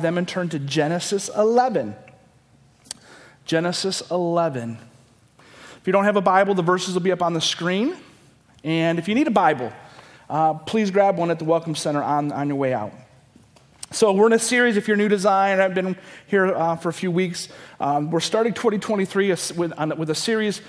them and turn to Genesis 11. Genesis 11. If you don't have a Bible, the verses will be up on the screen. And if you need a Bible, uh, please grab one at the Welcome Center on, on your way out. So, we're in a series. If you're new to Zion, I've been here uh, for a few weeks. Um, we're starting 2023 with, on, with a series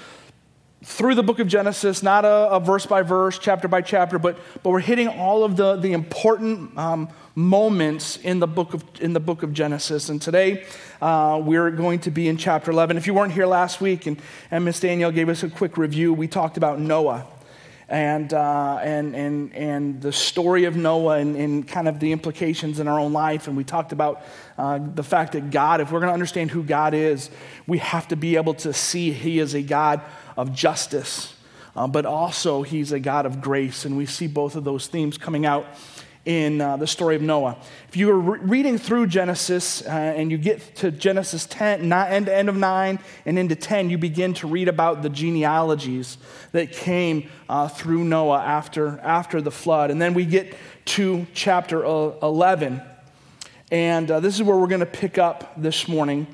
through the book of Genesis, not a, a, verse by verse, chapter by chapter, but, but we're hitting all of the, the important um, moments in the, book of, in the book of Genesis. And today uh, we're going to be in chapter 11. If you weren't here last week and, and Miss Danielle gave us a quick review, we talked about Noah and, uh, and, and, and the story of Noah and, and, kind of the implications in our own life. And we talked about uh, the fact that God, if we're going to understand who God is, we have to be able to see He is a God of justice, uh, but also he's a God of grace. And we see both of those themes coming out in uh, the story of Noah. If you are re- reading through Genesis uh, and you get to Genesis 10, not end end of 9 and into 10, you begin to read about the genealogies that came uh, through Noah after, after the flood. And then we get to chapter 11. And uh, this is where we're going to pick up this morning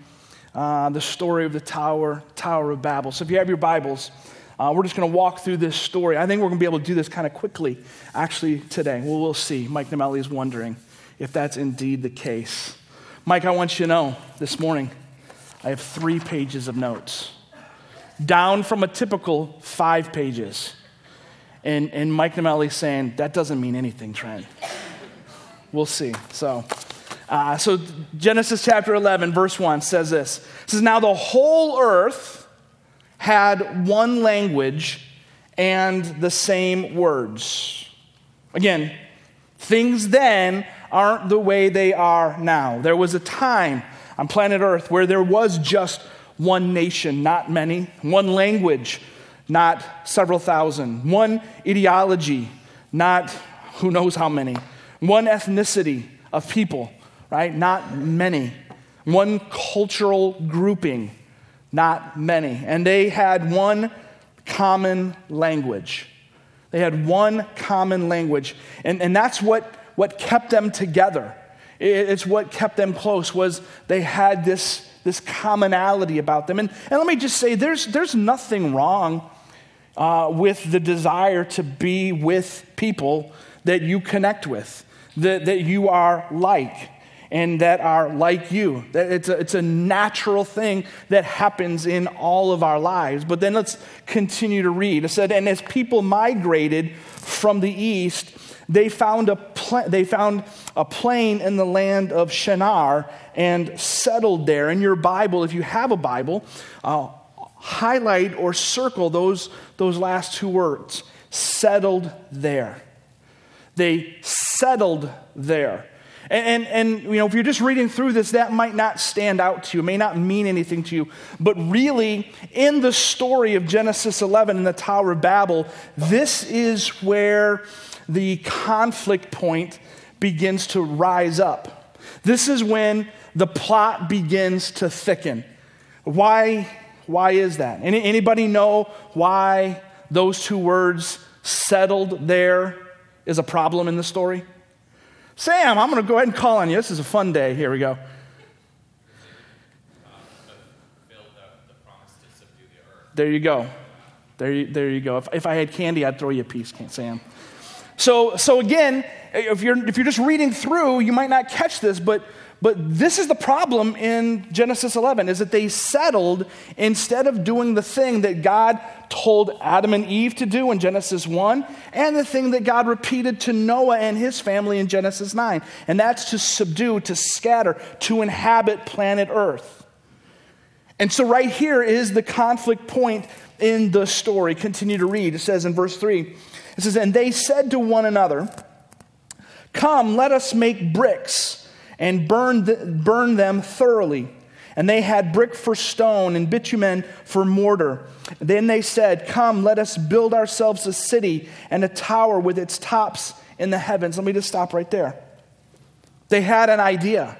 uh, the story of the Tower, Tower of Babel. So if you have your Bibles, uh, we're just going to walk through this story. I think we're going to be able to do this kind of quickly, actually, today. Well, we'll see. Mike Namelli is wondering if that's indeed the case. Mike, I want you to know this morning I have three pages of notes, down from a typical five pages. And, and Mike Namelli saying, that doesn't mean anything, Trent. We'll see. So, uh, so Genesis chapter 11, verse 1 says this. It says, Now the whole earth had one language and the same words. Again, things then aren't the way they are now. There was a time on planet Earth where there was just one nation, not many, one language, not several thousand, one ideology, not who knows how many, one ethnicity of people right? Not many. One cultural grouping, not many. And they had one common language. They had one common language. And, and that's what, what kept them together. It's what kept them close was they had this, this commonality about them. And, and let me just say, there's, there's nothing wrong uh, with the desire to be with people that you connect with, that, that you are like and that are like you. It's a, it's a natural thing that happens in all of our lives. But then let's continue to read. It said, And as people migrated from the east, they found a, pl- they found a plain in the land of Shinar and settled there. In your Bible, if you have a Bible, uh, highlight or circle those, those last two words settled there. They settled there. And, and, you know, if you're just reading through this, that might not stand out to you, may not mean anything to you. But really, in the story of Genesis 11 and the Tower of Babel, this is where the conflict point begins to rise up. This is when the plot begins to thicken. Why, why is that? Any, anybody know why those two words settled there is a problem in the story? Sam, I'm going to go ahead and call on you. This is a fun day. Here we go. There you go. There you, there you go. If, if I had candy, I'd throw you a piece, Sam. So, so again, if you're, if you're just reading through, you might not catch this, but but this is the problem in Genesis 11 is that they settled instead of doing the thing that God told Adam and Eve to do in Genesis 1 and the thing that God repeated to Noah and his family in Genesis 9. And that's to subdue, to scatter, to inhabit planet Earth. And so right here is the conflict point in the story. Continue to read. It says in verse 3 it says, And they said to one another, Come, let us make bricks and burn, the, burn them thoroughly. And they had brick for stone and bitumen for mortar. Then they said, Come, let us build ourselves a city and a tower with its tops in the heavens. Let me just stop right there. They had an idea.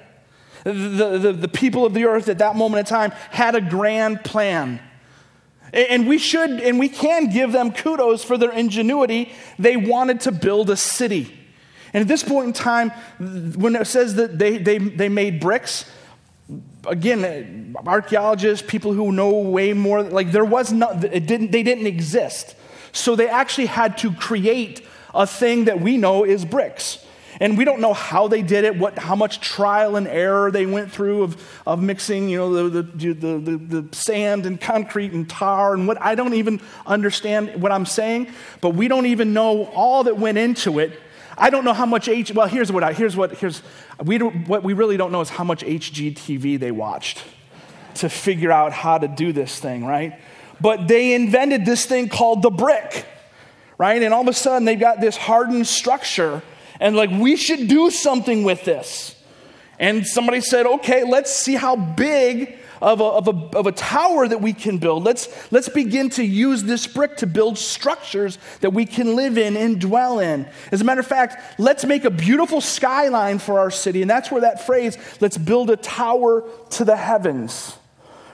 The, the, the people of the earth at that moment in time had a grand plan. And we should and we can give them kudos for their ingenuity. They wanted to build a city. And at this point in time, when it says that they, they, they made bricks, again, archaeologists, people who know way more, like there was not, it didn't, they didn't exist. So they actually had to create a thing that we know is bricks. And we don't know how they did it, what, how much trial and error they went through of, of mixing, you know, the, the, the, the, the sand and concrete and tar and what, I don't even understand what I'm saying, but we don't even know all that went into it. I don't know how much H, well, here's what I, here's what, here's, we what we really don't know is how much HGTV they watched to figure out how to do this thing, right? But they invented this thing called the brick, right? And all of a sudden they've got this hardened structure and like, we should do something with this. And somebody said, okay, let's see how big of a, of a, of a tower that we can build. Let's, let's begin to use this brick to build structures that we can live in and dwell in. As a matter of fact, let's make a beautiful skyline for our city. And that's where that phrase, let's build a tower to the heavens.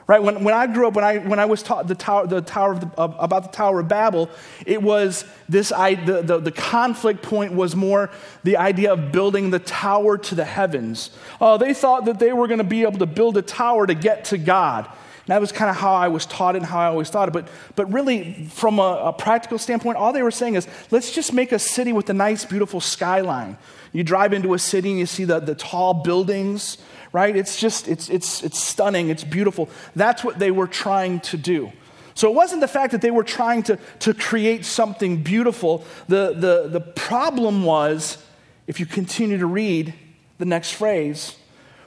Right? When, when I grew up, when I, when I was taught the tower, the tower of the, uh, about the Tower of Babel, it was this, I, the, the, the, conflict point was more the idea of building the tower to the heavens. Uh, they thought that they were going to be able to build a tower to get to God. And that was kind of how I was taught it and how I always thought it. But, but really, from a, a practical standpoint, all they were saying is let's just make a city with a nice, beautiful skyline. You drive into a city and you see the, the tall buildings right? It's just, it's, it's, it's stunning, it's beautiful. That's what they were trying to do. So it wasn't the fact that they were trying to, to create something beautiful. The, the, the problem was, if you continue to read the next phrase,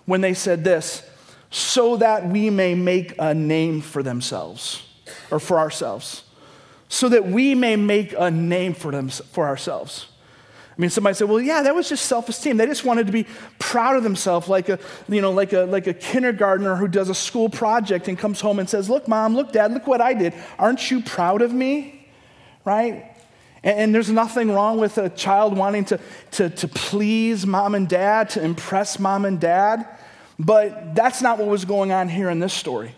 when they said this, so that we may make a name for themselves, or for ourselves. So that we may make a name for, them, for ourselves. I mean, somebody said, well, yeah, that was just self esteem. They just wanted to be proud of themselves, like a, you know, like, a, like a kindergartner who does a school project and comes home and says, look, mom, look, dad, look what I did. Aren't you proud of me? Right? And, and there's nothing wrong with a child wanting to, to, to please mom and dad, to impress mom and dad. But that's not what was going on here in this story.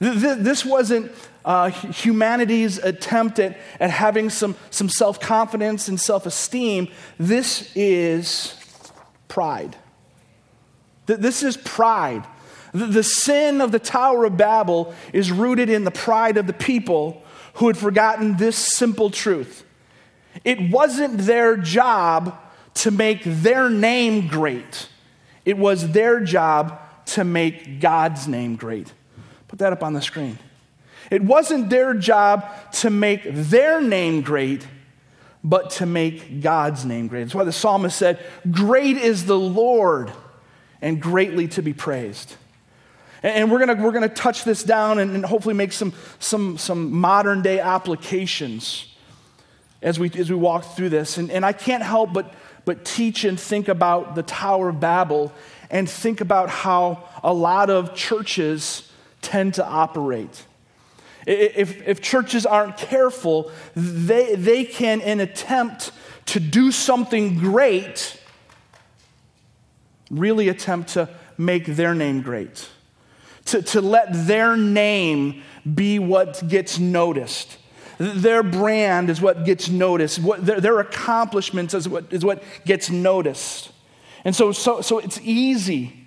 This wasn't uh, humanity's attempt at, at having some, some self confidence and self esteem. This is pride. This is pride. The sin of the Tower of Babel is rooted in the pride of the people who had forgotten this simple truth. It wasn't their job to make their name great, it was their job to make God's name great. Put that up on the screen. It wasn't their job to make their name great, but to make God's name great. That's why the psalmist said, Great is the Lord, and greatly to be praised. And we're going we're gonna touch this down and, hopefully make some, some, some modern day applications as we, as we walk through this. And, and I can't help but, but teach and think about the Tower of Babel and think about how a lot of churches tend to operate. If, if churches aren't careful, they, they can, in attempt to do something great, really attempt to make their name great, to, to let their name be what gets noticed. Their brand is what gets noticed. What, their, their accomplishments is what, is what gets noticed. And so, so, so it's easy,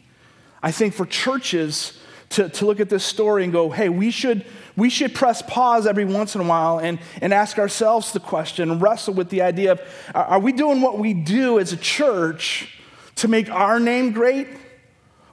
I think, for churches to, to look at this story and go, hey, we should, we should press pause every once in a while and, and ask ourselves the question wrestle with the idea of are we doing what we do as a church to make our name great?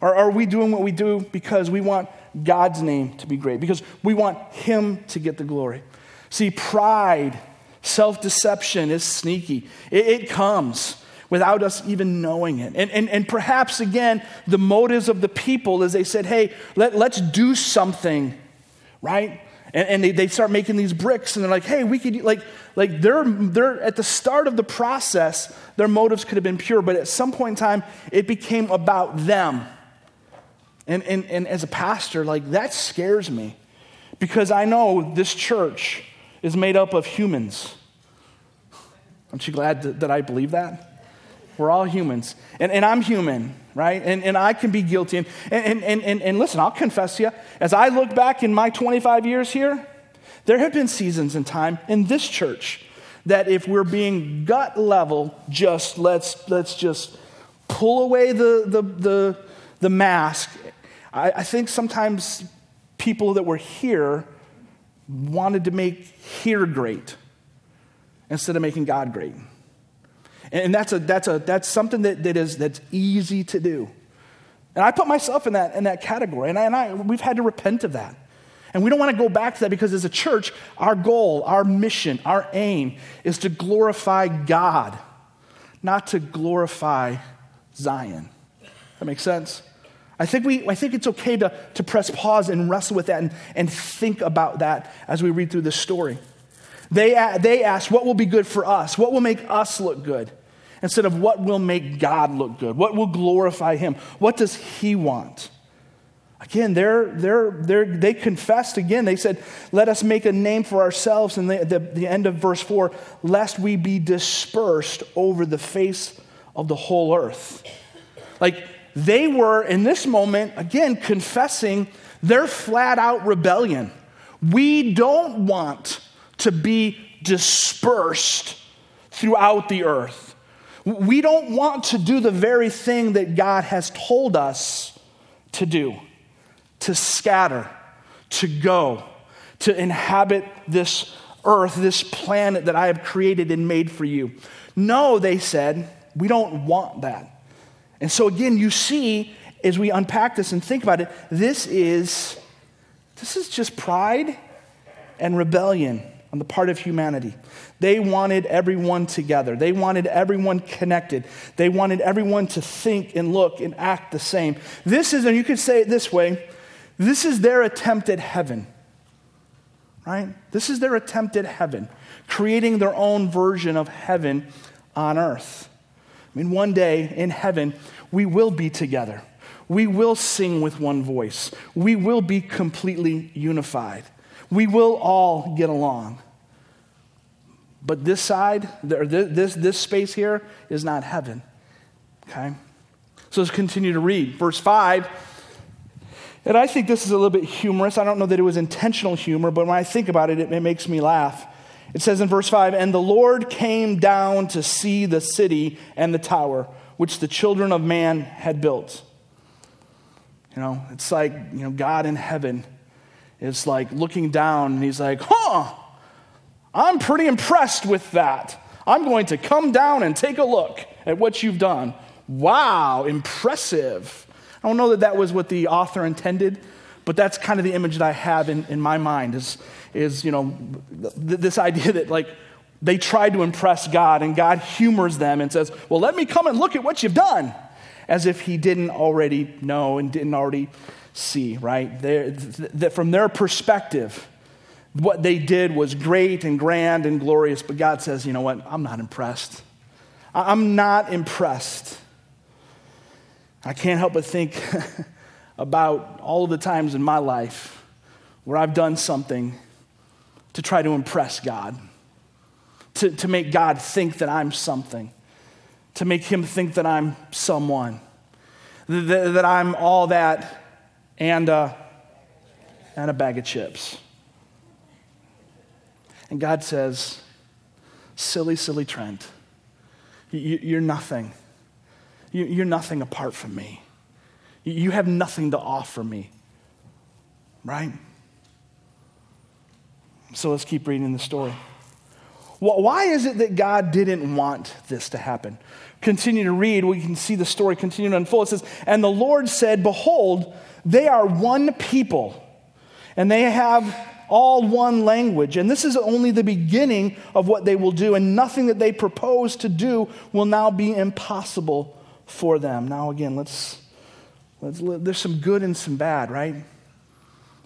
Or are we doing what we do because we want God's name to be great? Because we want Him to get the glory. See, pride, self deception is sneaky, it, it comes without us even knowing it. And, and, and perhaps, again, the motives of the people is they said, hey, let, let's do something right? And, and they, they start making these bricks, and they're like, hey, we could, like, like they're, they're at the start of the process, their motives could have been pure, but at some point in time, it became about them. And, and, and as a pastor, like, that scares me because I know this church is made up of humans. Aren't you glad that, that I believe that? We're all humans. And, and I'm human, right? And, and I can be guilty. And, and, and, and, and listen, I'll confess to you, as I look back in my 25 years here, there have been seasons in time in this church that if we're being gut level, just let's, let's just pull away the, the, the, the mask. I, I think sometimes people that were here wanted to make here great instead of making God great. And that's, a, that's, a, that's something that, that is, that's easy to do. And I put myself in that, in that category, and, I, and I, we've had to repent of that. And we don't want to go back to that because as a church, our goal, our mission, our aim is to glorify God, not to glorify Zion. That makes sense? I think, we, I think it's okay to, to press pause and wrestle with that and, and think about that as we read through this story. They, they ask, What will be good for us? What will make us look good? Instead of what will make God look good? What will glorify Him? What does He want? Again, they're, they're, they're, they confessed again. They said, Let us make a name for ourselves. And the, the, the end of verse 4 lest we be dispersed over the face of the whole earth. Like they were, in this moment, again, confessing their flat out rebellion. We don't want to be dispersed throughout the earth. We don't want to do the very thing that God has told us to do to scatter, to go, to inhabit this earth, this planet that I have created and made for you. No, they said, we don't want that. And so again, you see as we unpack this and think about it, this is this is just pride and rebellion on the part of humanity. They wanted everyone together. They wanted everyone connected. They wanted everyone to think and look and act the same. This is, and you could say it this way this is their attempt at heaven, right? This is their attempt at heaven, creating their own version of heaven on earth. I mean, one day in heaven, we will be together. We will sing with one voice. We will be completely unified. We will all get along. But this side, this, this space here, is not heaven. Okay? So let's continue to read. Verse 5. And I think this is a little bit humorous. I don't know that it was intentional humor, but when I think about it, it, it makes me laugh. It says in verse 5 And the Lord came down to see the city and the tower, which the children of man had built. You know, it's like, you know, God in heaven is like looking down and he's like, huh, I'm pretty impressed with that. I'm going to come down and take a look at what you've done. Wow, impressive. I don't know that that was what the author intended, but that's kind of the image that I have in, in my mind is, is, you know, th- this idea that like they tried to impress God and God humors them and says, well, let me come and look at what you've done. As if he didn't already know and didn't already see, right? That from their perspective, what they did was great and grand and glorious, but God says, you know what? I'm not impressed. I'm not impressed. I can't help but think about all of the times in my life where I've done something to try to impress God, to, to make God think that I'm something, to make Him think that I'm someone, that, that I'm all that and, uh, and a bag of chips. And God says, Silly, silly Trent, you're nothing. You're nothing apart from me. You have nothing to offer me. Right? So let's keep reading the story. Why is it that God didn't want this to happen? Continue to read, we can see the story continue to unfold. It says, And the Lord said, Behold, they are one people, and they have all one language. And this is only the beginning of what they will do, and nothing that they propose to do will now be impossible for them. Now, again, let's, let's there's some good and some bad, right?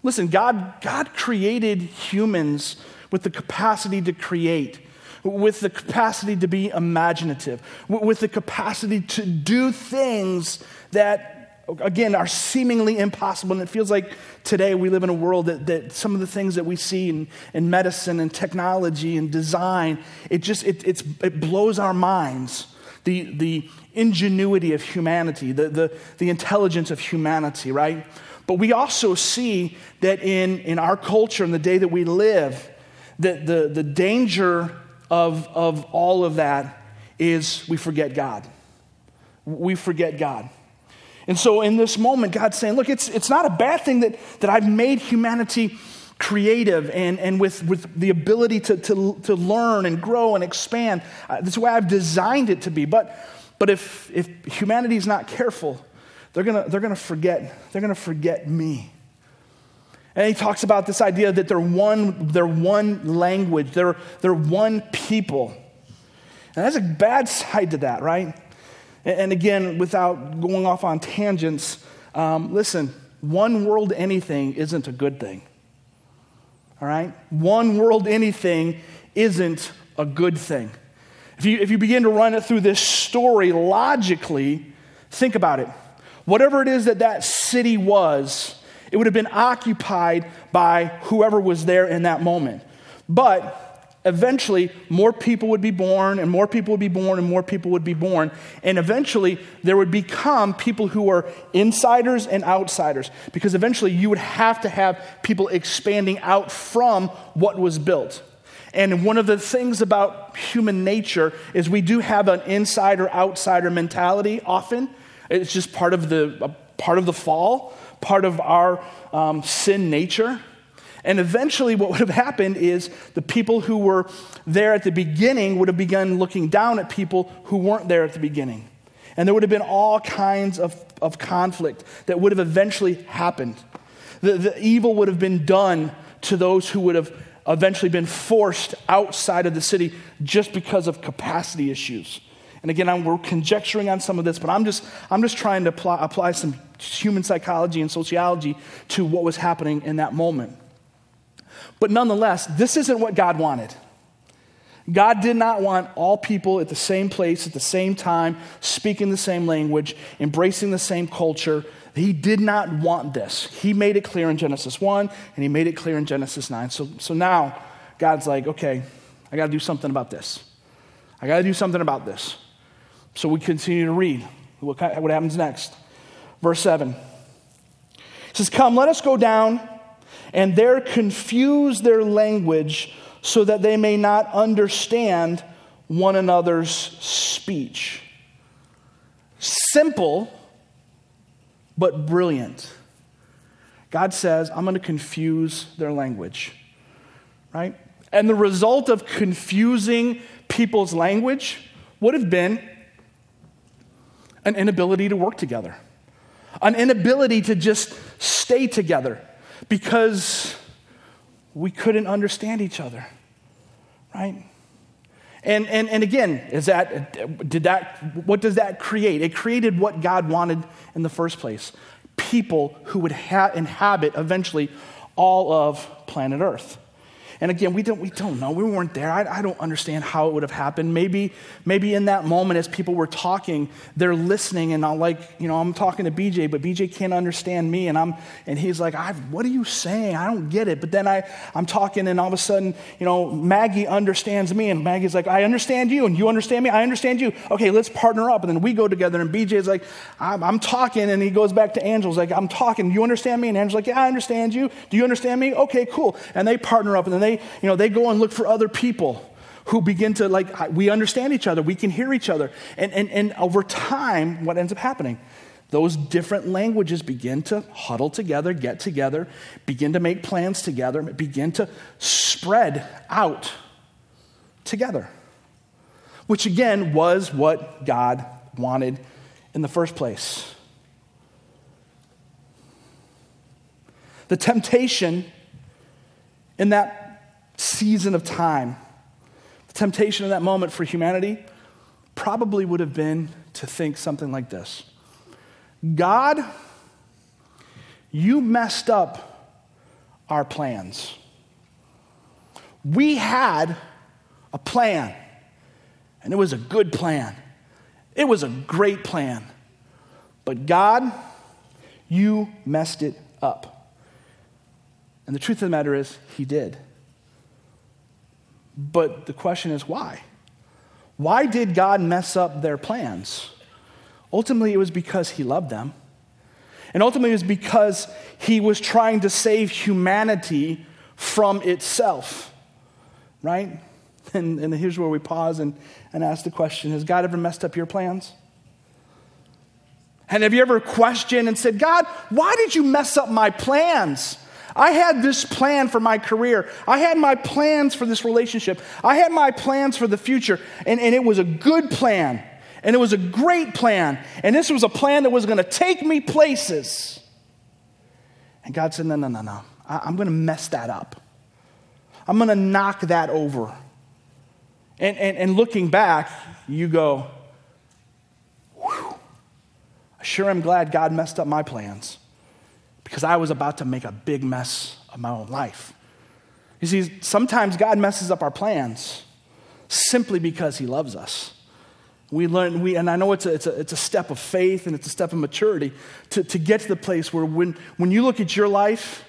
Listen, God, God created humans with the capacity to create, with the capacity to be imaginative, with the capacity to do things that again, are seemingly impossible. And it feels like today we live in a world that, that some of the things that we see in, in medicine and technology and design, it just, it, it blows our minds. The, the ingenuity of humanity, the, the, the intelligence of humanity, right? But we also see that in, in our culture, in the day that we live, that the, the danger of, of all of that is we forget God. We forget God. And so in this moment, God's saying, look, it's, it's not a bad thing that, that I've made humanity creative and, and with, with the ability to, to, to learn and grow and expand. Uh, that's the way I've designed it to be. But, but if, if humanity is not careful, they're going to they're gonna forget, they're going to forget me. And he talks about this idea that they're one, they're one language, they're, they're one people. And there's a bad side to that, right? And, again, without going off on tangents, um, listen, one world anything isn't a good thing. All right? One world anything isn't a good thing. If you, if you begin to run it through this story logically, think about it. Whatever it is that that city was, it would have been occupied by whoever was there in that moment. But eventually more people would be born and more people would be born and more people would be born. And eventually there would become people who were insiders and outsiders. Because eventually you would have to have people expanding out from what was built. And one of the things about human nature is we do have an insider outsider mentality often. It's just part of the part of the fall part of our um, sin nature and eventually, what would have happened is the people who were there at the beginning would have begun looking down at people who weren't there at the beginning. And there would have been all kinds of, of conflict that would have eventually happened. The, the evil would have been done to those who would have eventually been forced outside of the city just because of capacity issues. And again, I'm, we're conjecturing on some of this, but I'm just, I'm just trying to apply, apply some human psychology and sociology to what was happening in that moment. But nonetheless, this isn't what God wanted. God did not want all people at the same place at the same time, speaking the same language, embracing the same culture. He did not want this. He made it clear in Genesis 1 and he made it clear in Genesis 9. So, so now God's like, okay, I got to do something about this. I got to do something about this. So we continue to read. What, what happens next? Verse 7. It says, Come, let us go down and there confuse their language so that they may not understand one another's speech. Simple, but brilliant. God says, I'm going to confuse their language, right? And the result of confusing people's language would have been an inability to work together, an inability to just stay together because we couldn't understand each other, right? And, and, and again, is that, did that, what does that create? It created what God wanted in the first place people who would ha- inhabit eventually all of planet Earth. And again, we don't, we don't know. We weren't there. I, I, don't understand how it would have happened. Maybe, maybe in that moment, as people were talking, they're listening, and I'm like, you know, I'm talking to BJ, but BJ can't understand me, and I'm, and he's like, what are you saying? I don't get it. But then I, I'm talking, and all of a sudden, you know, Maggie understands me, and Maggie's like, I understand you, and you understand me. I understand you. Okay, let's partner up, and then we go together. And BJ's like, I'm, I'm talking, and he goes back to Angela's like, I'm talking. You understand me? And Angela's like, Yeah, I understand you. Do you understand me? Okay, cool. And they partner up, and then they they, you know, they go and look for other people who begin to like we understand each other we can hear each other. And, and, and over time what ends up happening? Those different languages begin to huddle together get together begin to make plans together begin to spread out together which again was what god wanted in the first place. The temptation in that season of time, the temptation in that moment for humanity probably would have been to think something like this God, you messed up our plans. We had a plan, and it was a good plan. It was a great plan. But God, you messed it up. And the truth of the matter is, He did. But the question is why? Why did God mess up their plans? Ultimately, it was because He loved them. And ultimately, it was because He was trying to save humanity from itself, right? And, and here's where we pause and, and ask the question Has God ever messed up your plans? And have you ever questioned and said, God, why did you mess up my plans? I had this plan for my career. I had my plans for this relationship. I had my plans for the future. And, and it was a good plan. And it was a great plan. And this was a plan that was going to take me places. And God said, No, no, no, no. I, I'm going to mess that up. I'm going to knock that over. And, and, and looking back, you go, Whew, I sure am glad God messed up my plans because I was about to make a big mess of my own life. You see, sometimes God messes up our plans simply because He loves us. We learn, we, and I know it's a, it's, a, it's a step of faith and it's a step of maturity to, to get to the place where when, when you look at your life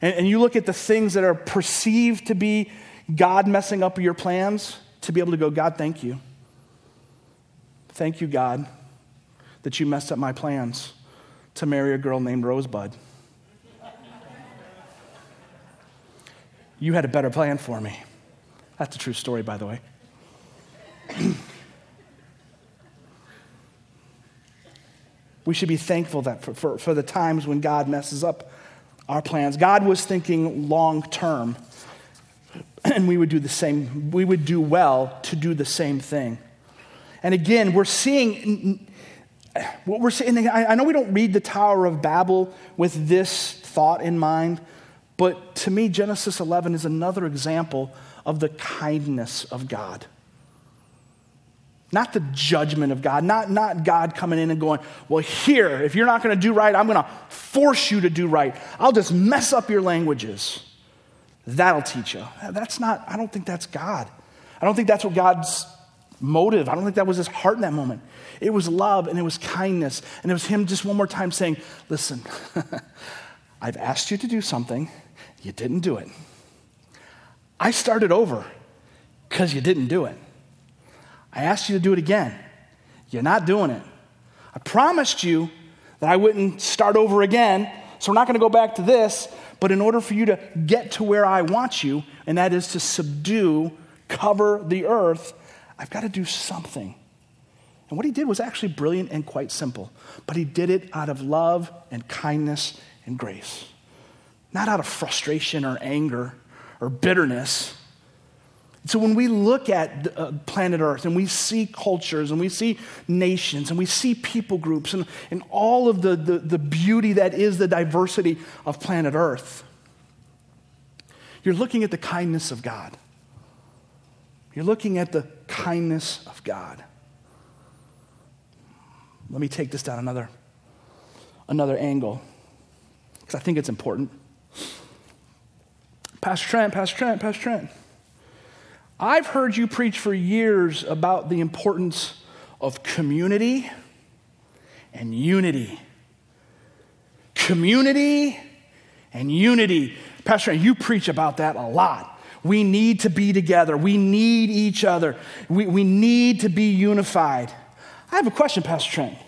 and, and you look at the things that are perceived to be God messing up your plans, to be able to go, God, thank you. Thank you, God, that you messed up my plans to marry a girl named Rosebud. You had a better plan for me. That's a true story, by the way. we should be thankful that for, for, for, the times when God messes up our plans. God was thinking long term, and we would do the same, we would do well to do the same thing. And again, we're seeing what we're seeing. I know we don't read the Tower of Babel with this thought in mind, but to me, Genesis 11 is another example of the kindness of God. Not the judgment of God, not, not God coming in and going, Well, here, if you're not going to do right, I'm going to force you to do right. I'll just mess up your languages. That'll teach you. That's not, I don't think that's God. I don't think that's what God's motive, I don't think that was his heart in that moment. It was love and it was kindness. And it was him just one more time saying, Listen, I've asked you to do something. You didn't do it. I started over because you didn't do it. I asked you to do it again. You're not doing it. I promised you that I wouldn't start over again, so we're not going to go back to this. But in order for you to get to where I want you, and that is to subdue, cover the earth, I've got to do something. And what he did was actually brilliant and quite simple, but he did it out of love and kindness and grace not out of frustration or anger or bitterness. So when we look at uh, planet Earth and we see cultures and we see nations and we see people groups and, and all of the, the, the beauty that is the diversity of planet Earth, you're looking at the kindness of God. You're looking at the kindness of God. Let me take this down another, another angle because I think it's important. Pastor Trent, Pastor Trent, Pastor Trent. I've heard you preach for years about the importance of community and unity. Community and unity. Pastor you preach about that a lot. We need to be together. We need each other. We, we need to be unified. I have a question, Pastor Trent.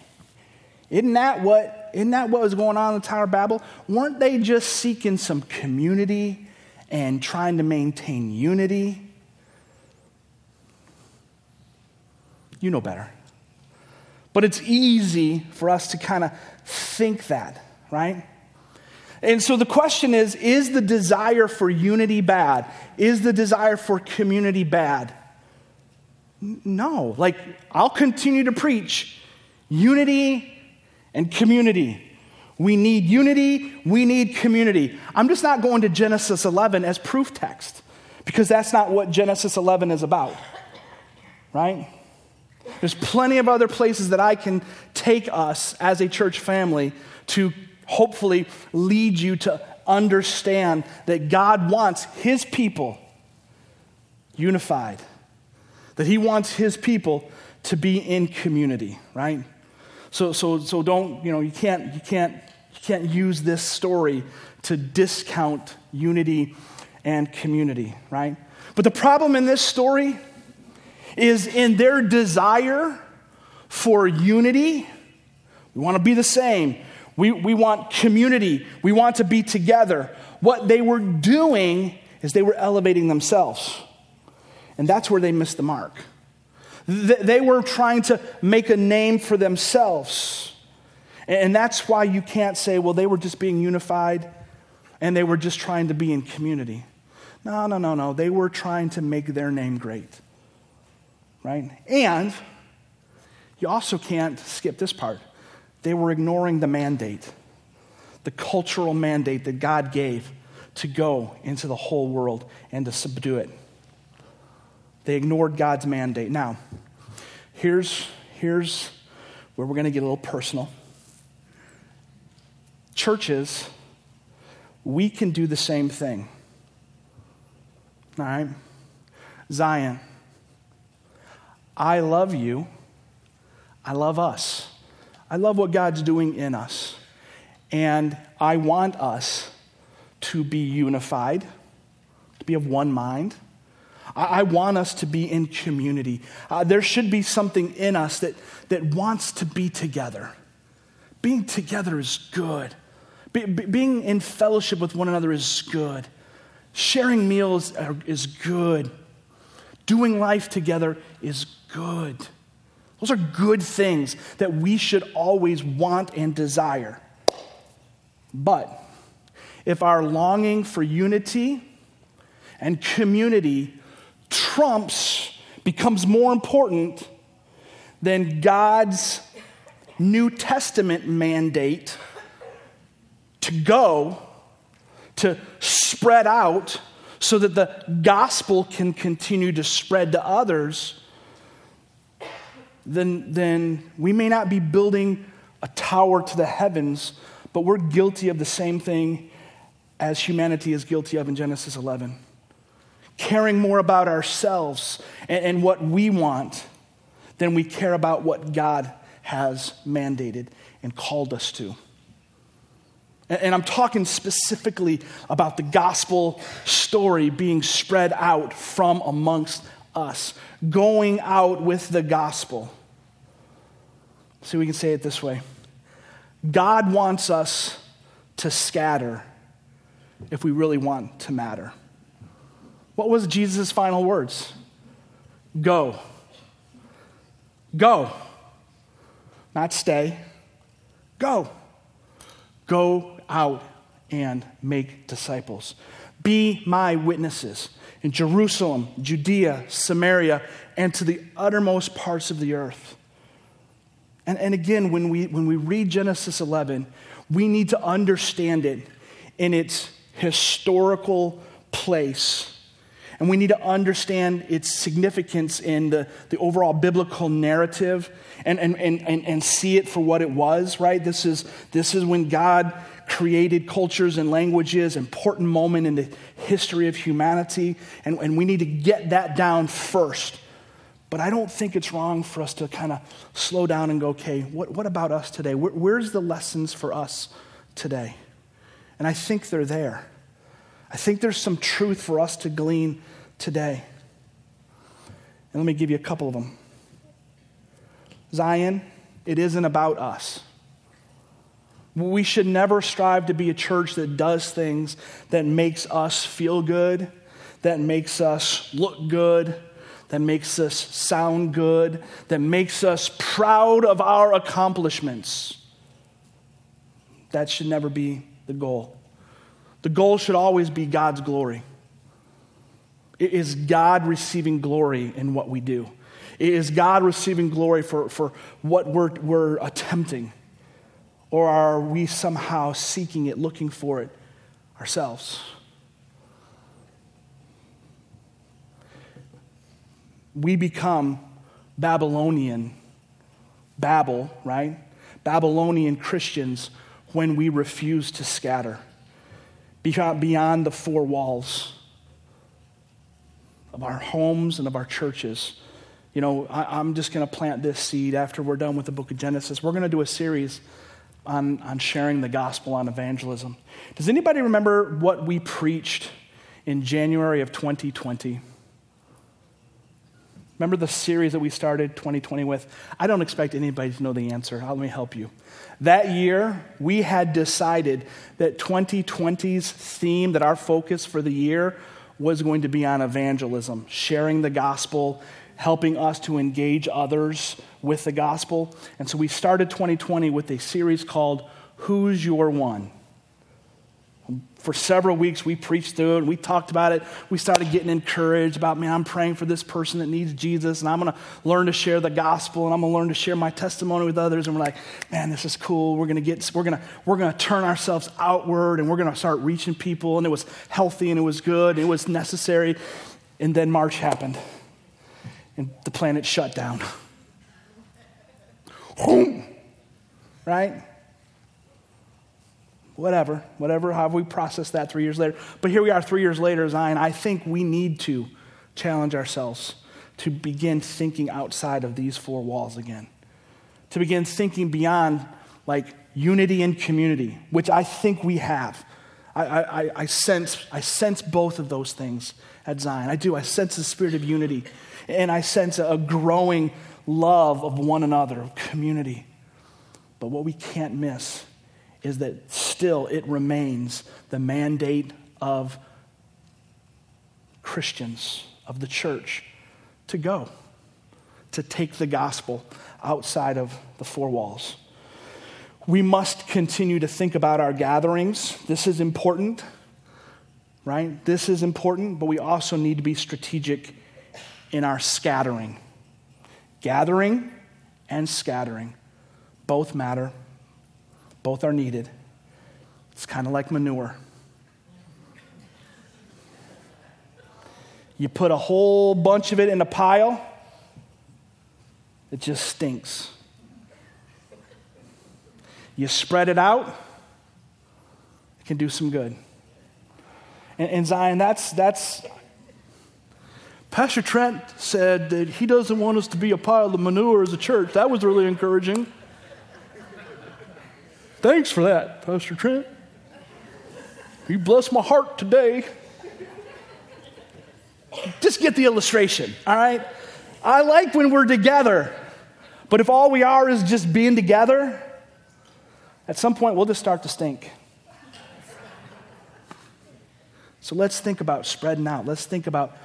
Isn't that what, isn't that what was going on in the Tower of Babel? Weren't they just seeking some community and trying to maintain unity. You know better. But it's easy for us to kind of think that, right? And so the question is is the desire for unity bad? Is the desire for community bad? No. Like, I'll continue to preach unity and community. We need unity, we need community. I'm just not going to Genesis 11 as proof text because that's not what Genesis 11 is about, right? There's plenty of other places that I can take us as a church family to hopefully lead you to understand that God wants His people unified, that He wants His people to be in community, right? So, so, so don't, you know, you can't, you can't you can't use this story to discount unity and community, right? But the problem in this story is in their desire for unity. We want to be the same. We, we want community. We want to be together. What they were doing is they were elevating themselves. And that's where they missed the mark. They were trying to make a name for themselves. And that's why you can't say, well, they were just being unified and they were just trying to be in community. No, no, no, no. They were trying to make their name great. Right? And you also can't skip this part. They were ignoring the mandate, the cultural mandate that God gave to go into the whole world and to subdue it. They ignored God's mandate. Now, here's, here's where we're going to get a little personal. Churches, we can do the same thing. All right? Zion, I love you. I love us. I love what God's doing in us. And I want us to be unified, to be of one mind. I, I want us to be in community. Uh, there should be something in us that, that wants to be together. Being together is good. Be, be, being in fellowship with one another is good. Sharing meals are, is good. Doing life together is good. Those are good things that we should always want and desire. But if our longing for unity and community trumps, becomes more important than God's New Testament mandate to go, to spread out, so that the gospel can continue to spread to others, then, then we may not be building a tower to the heavens, but we're guilty of the same thing as humanity is guilty of in Genesis 11. Caring more about ourselves and, and what we want than we care about what God has mandated and called us to. And, I'm talking specifically about the gospel story being spread out from amongst us, going out with the gospel. So we can say it this way God wants us to scatter if we really want to matter. What was Jesus' final words? Go. Go. Not stay. Go. Go out and make disciples. Be my witnesses in Jerusalem, Judea, Samaria, and to the uttermost parts of the earth. And, and again, when we, when we read Genesis 11, we need to understand it in its historical place. And we need to understand its significance in the, the overall biblical narrative and, and, and, and, and see it for what it was, right? This is, this is when God created cultures and languages, important moment in the history of humanity. And, and we need to get that down first. But I don't think it's wrong for us to kind of slow down and go, okay, what, what about us today? Where, where's the lessons for us today? And I think they're there. I think there's some truth for us to glean today. And let me give you a couple of them. Zion, it isn't about us. We should never strive to be a church that does things that makes us feel good, that makes us look good, that makes us sound good, that makes us proud of our accomplishments. That should never be the goal. The goal should always be God's glory. It is God receiving glory in what we do. It is God receiving glory for, for what we're, we're attempting. Or are we somehow seeking it, looking for it ourselves? We become Babylonian, Babel, right? Babylonian Christians when we refuse to scatter beyond the four walls of our homes and of our churches. You know, I, am just going to plant this seed after we're done with the book of Genesis. We're going to do a series on, on sharing the gospel, on evangelism. Does anybody remember what we preached in January of 2020? Remember the series that we started 2020 with? I don't expect anybody to know the answer. Let me help you. That year, we had decided that 2020's theme, that our focus for the year was going to be on evangelism, sharing the gospel, helping us to engage others with the gospel. And so we started 2020 with a series called Who's Your One? For several weeks we preached through it. And we talked about it. We started getting encouraged about man i'm praying for this person that needs jesus and i'm going to learn to share the gospel and i'm going to learn to share my testimony with others. And we're like man this is cool. We're going to get we're going to we're going to turn ourselves outward and we're going to start reaching people and it was healthy and it was good and it was necessary. And then march happened and the planet shut down. Right whatever, whatever, how we process that three years later. But here we are three years later, Zion. I think we need to challenge ourselves to begin thinking outside of these four walls again, to begin thinking beyond like unity and community, which I think we have. I, I, I, sense, I sense both of those things at Zion. I do. I sense the spirit of unity, and I sense a growing love of one another, of community. But what we can't miss is that still it remains the mandate of Christians, of the church, to go, to take the gospel outside of the four walls. We must continue to think about our gatherings. This is important, right? This is important, but we also need to be strategic in our scattering. Gathering and scattering both matter. Both are needed. It's kind of like manure. You put a whole bunch of it in a pile, it just stinks. You spread it out, it can do some good. And, and Zion, that's, that's, Pastor Trent said that he doesn't want us to be a pile of manure as a church. That was really encouraging. Thanks for that, Pastor Trent. You blessed my heart today. Just get the illustration, all right? I like when we're together, but if all we are is just being together, at some point we'll just start to stink. So let's think about spreading out. Let's think about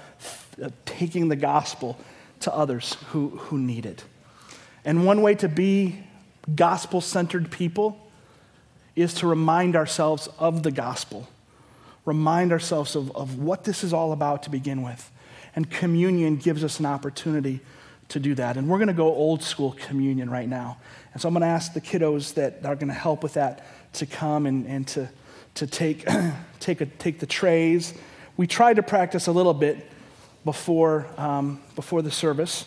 uh, taking the gospel to others who, who need it. And one way to be gospel centered people is to remind ourselves of the gospel, remind ourselves of, of what this is all about to begin with. And communion gives us an opportunity to do that. And we're going to go old school communion right now. And so I'm going to ask the kiddos that are going to help with that to come and, and to, to take, take, a, take the trays. We tried to practice a little bit before, um, before the service.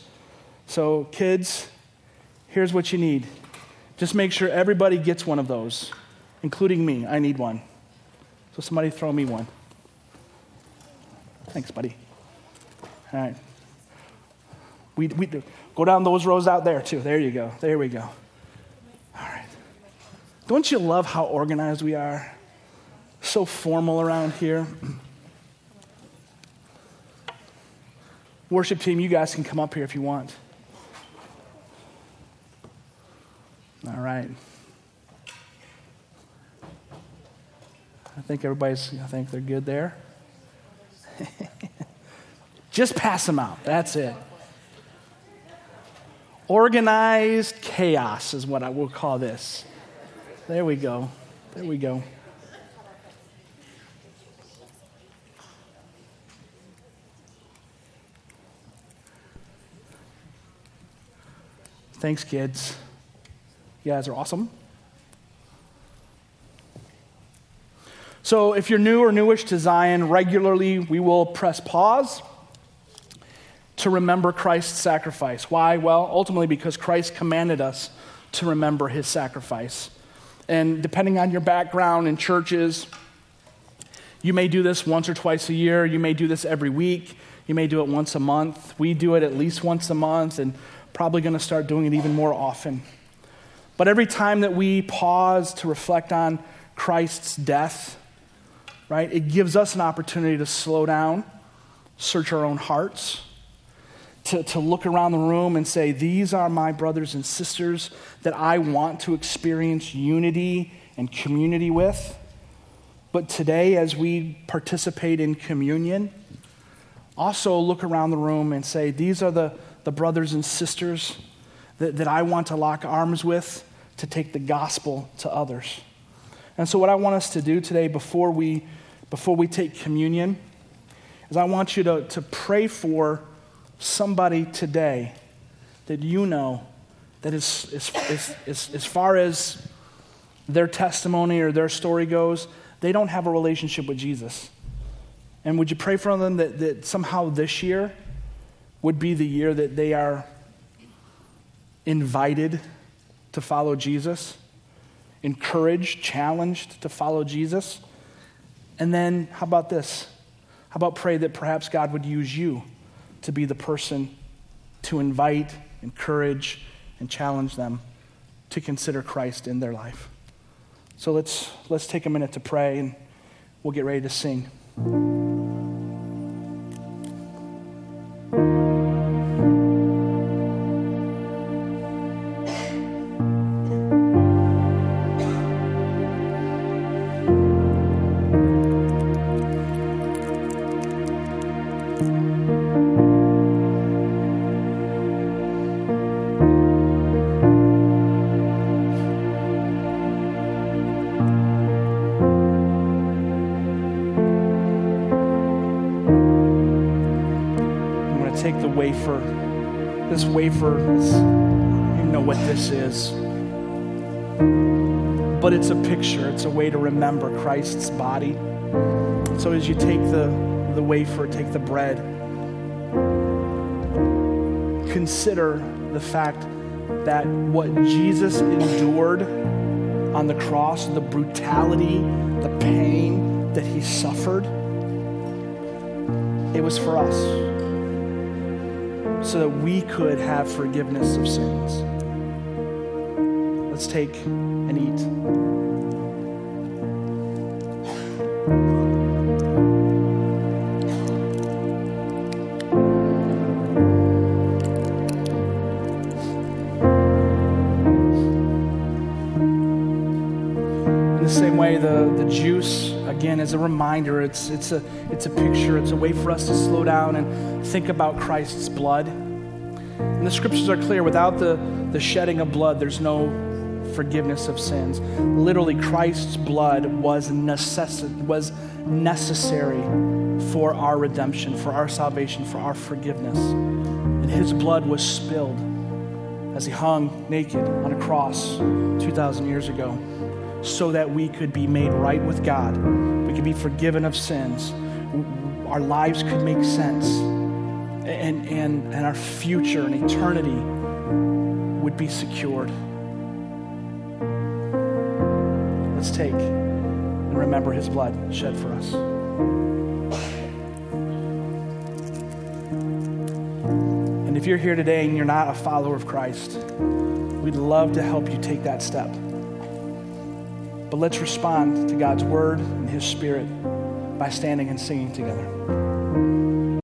So, kids, here's what you need. Just make sure everybody gets one of those including me. I need one. So somebody throw me one. Thanks, buddy. All right. We, we go down those rows out there, too. There you go. There we go. All right. Don't you love how organized we are? So formal around here. Worship team, you guys can come up here if you want. All right. I think everybody's, I think they're good there. Just pass them out. That's it. Organized chaos is what I will call this. There we go. There we go. Thanks, kids. You guys are awesome. So, if you're new or newish to Zion, regularly we will press pause to remember Christ's sacrifice. Why? Well, ultimately because Christ commanded us to remember his sacrifice. And depending on your background in churches, you may do this once or twice a year. You may do this every week. You may do it once a month. We do it at least once a month and probably going to start doing it even more often. But every time that we pause to reflect on Christ's death, right? It gives us an opportunity to slow down, search our own hearts, to, to look around the room and say, These are my brothers and sisters that I want to experience unity and community with. But today, as we participate in communion, also look around the room and say, These are the, the brothers and sisters that, that I want to lock arms with to take the gospel to others. And so, what I want us to do today before we, before we take communion is I want you to, to pray for somebody today that you know that is, is, is, is, as far as their testimony or their story goes, they don't have a relationship with Jesus. And would you pray for them that, that somehow this year would be the year that they are invited to follow Jesus, encouraged, challenged to follow Jesus? And then, how about this? How about pray that perhaps God would use you to be the person to invite, encourage, and challenge them to consider Christ in their life? So let's, let's take a minute to pray and we'll get ready to sing. Wafer. This wafer is, you know what this is. But it's a picture, it's a way to remember Christ's body. So as you take the, the wafer, take the bread, consider the fact that what Jesus endured on the cross, the brutality, the pain that he suffered, it was for us so that we could have forgiveness of sins. Let's take and eat. In the same way, the, the juice again as a reminder. It's, it's, a, it's a picture, it's a way for us to slow down and think about Christ's blood. And the scriptures are clear without the, the shedding of blood, there's no forgiveness of sins. Literally, Christ's blood was, necess- was necessary for our redemption, for our salvation, for our forgiveness. And his blood was spilled as he hung naked on a cross 2,000 years ago so that we could be made right with God. We could be forgiven of sins. Our lives could make sense. And, and, and our future and eternity would be secured. Let's take and remember his blood shed for us. And if you're here today and you're not a follower of Christ, we'd love to help you take that step. But let's respond to God's word and his spirit by standing and singing together.